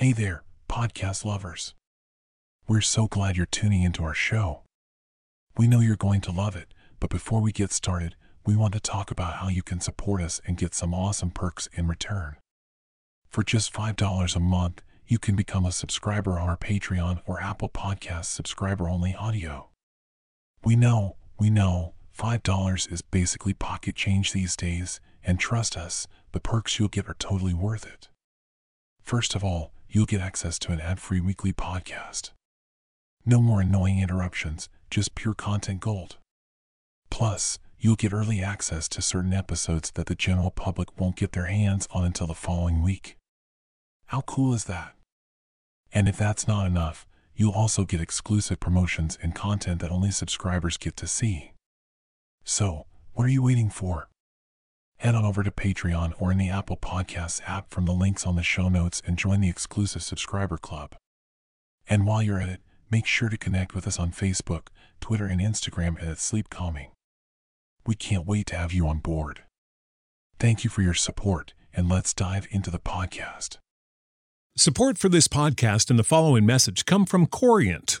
Hey there, podcast lovers. We're so glad you're tuning into our show. We know you're going to love it, but before we get started, we want to talk about how you can support us and get some awesome perks in return. For just $5 a month, you can become a subscriber on our Patreon or Apple Podcast subscriber only audio. We know, we know, $5 is basically pocket change these days, and trust us, the perks you'll get are totally worth it. First of all, you'll get access to an ad free weekly podcast. No more annoying interruptions, just pure content gold. Plus, you'll get early access to certain episodes that the general public won't get their hands on until the following week. How cool is that? And if that's not enough, you'll also get exclusive promotions and content that only subscribers get to see. So, what are you waiting for? Head on over to Patreon or in the Apple Podcasts app from the links on the show notes and join the exclusive subscriber club. And while you're at it, make sure to connect with us on Facebook, Twitter, and Instagram at Sleep Calming. We can't wait to have you on board. Thank you for your support, and let's dive into the podcast. Support for this podcast and the following message come from Corient.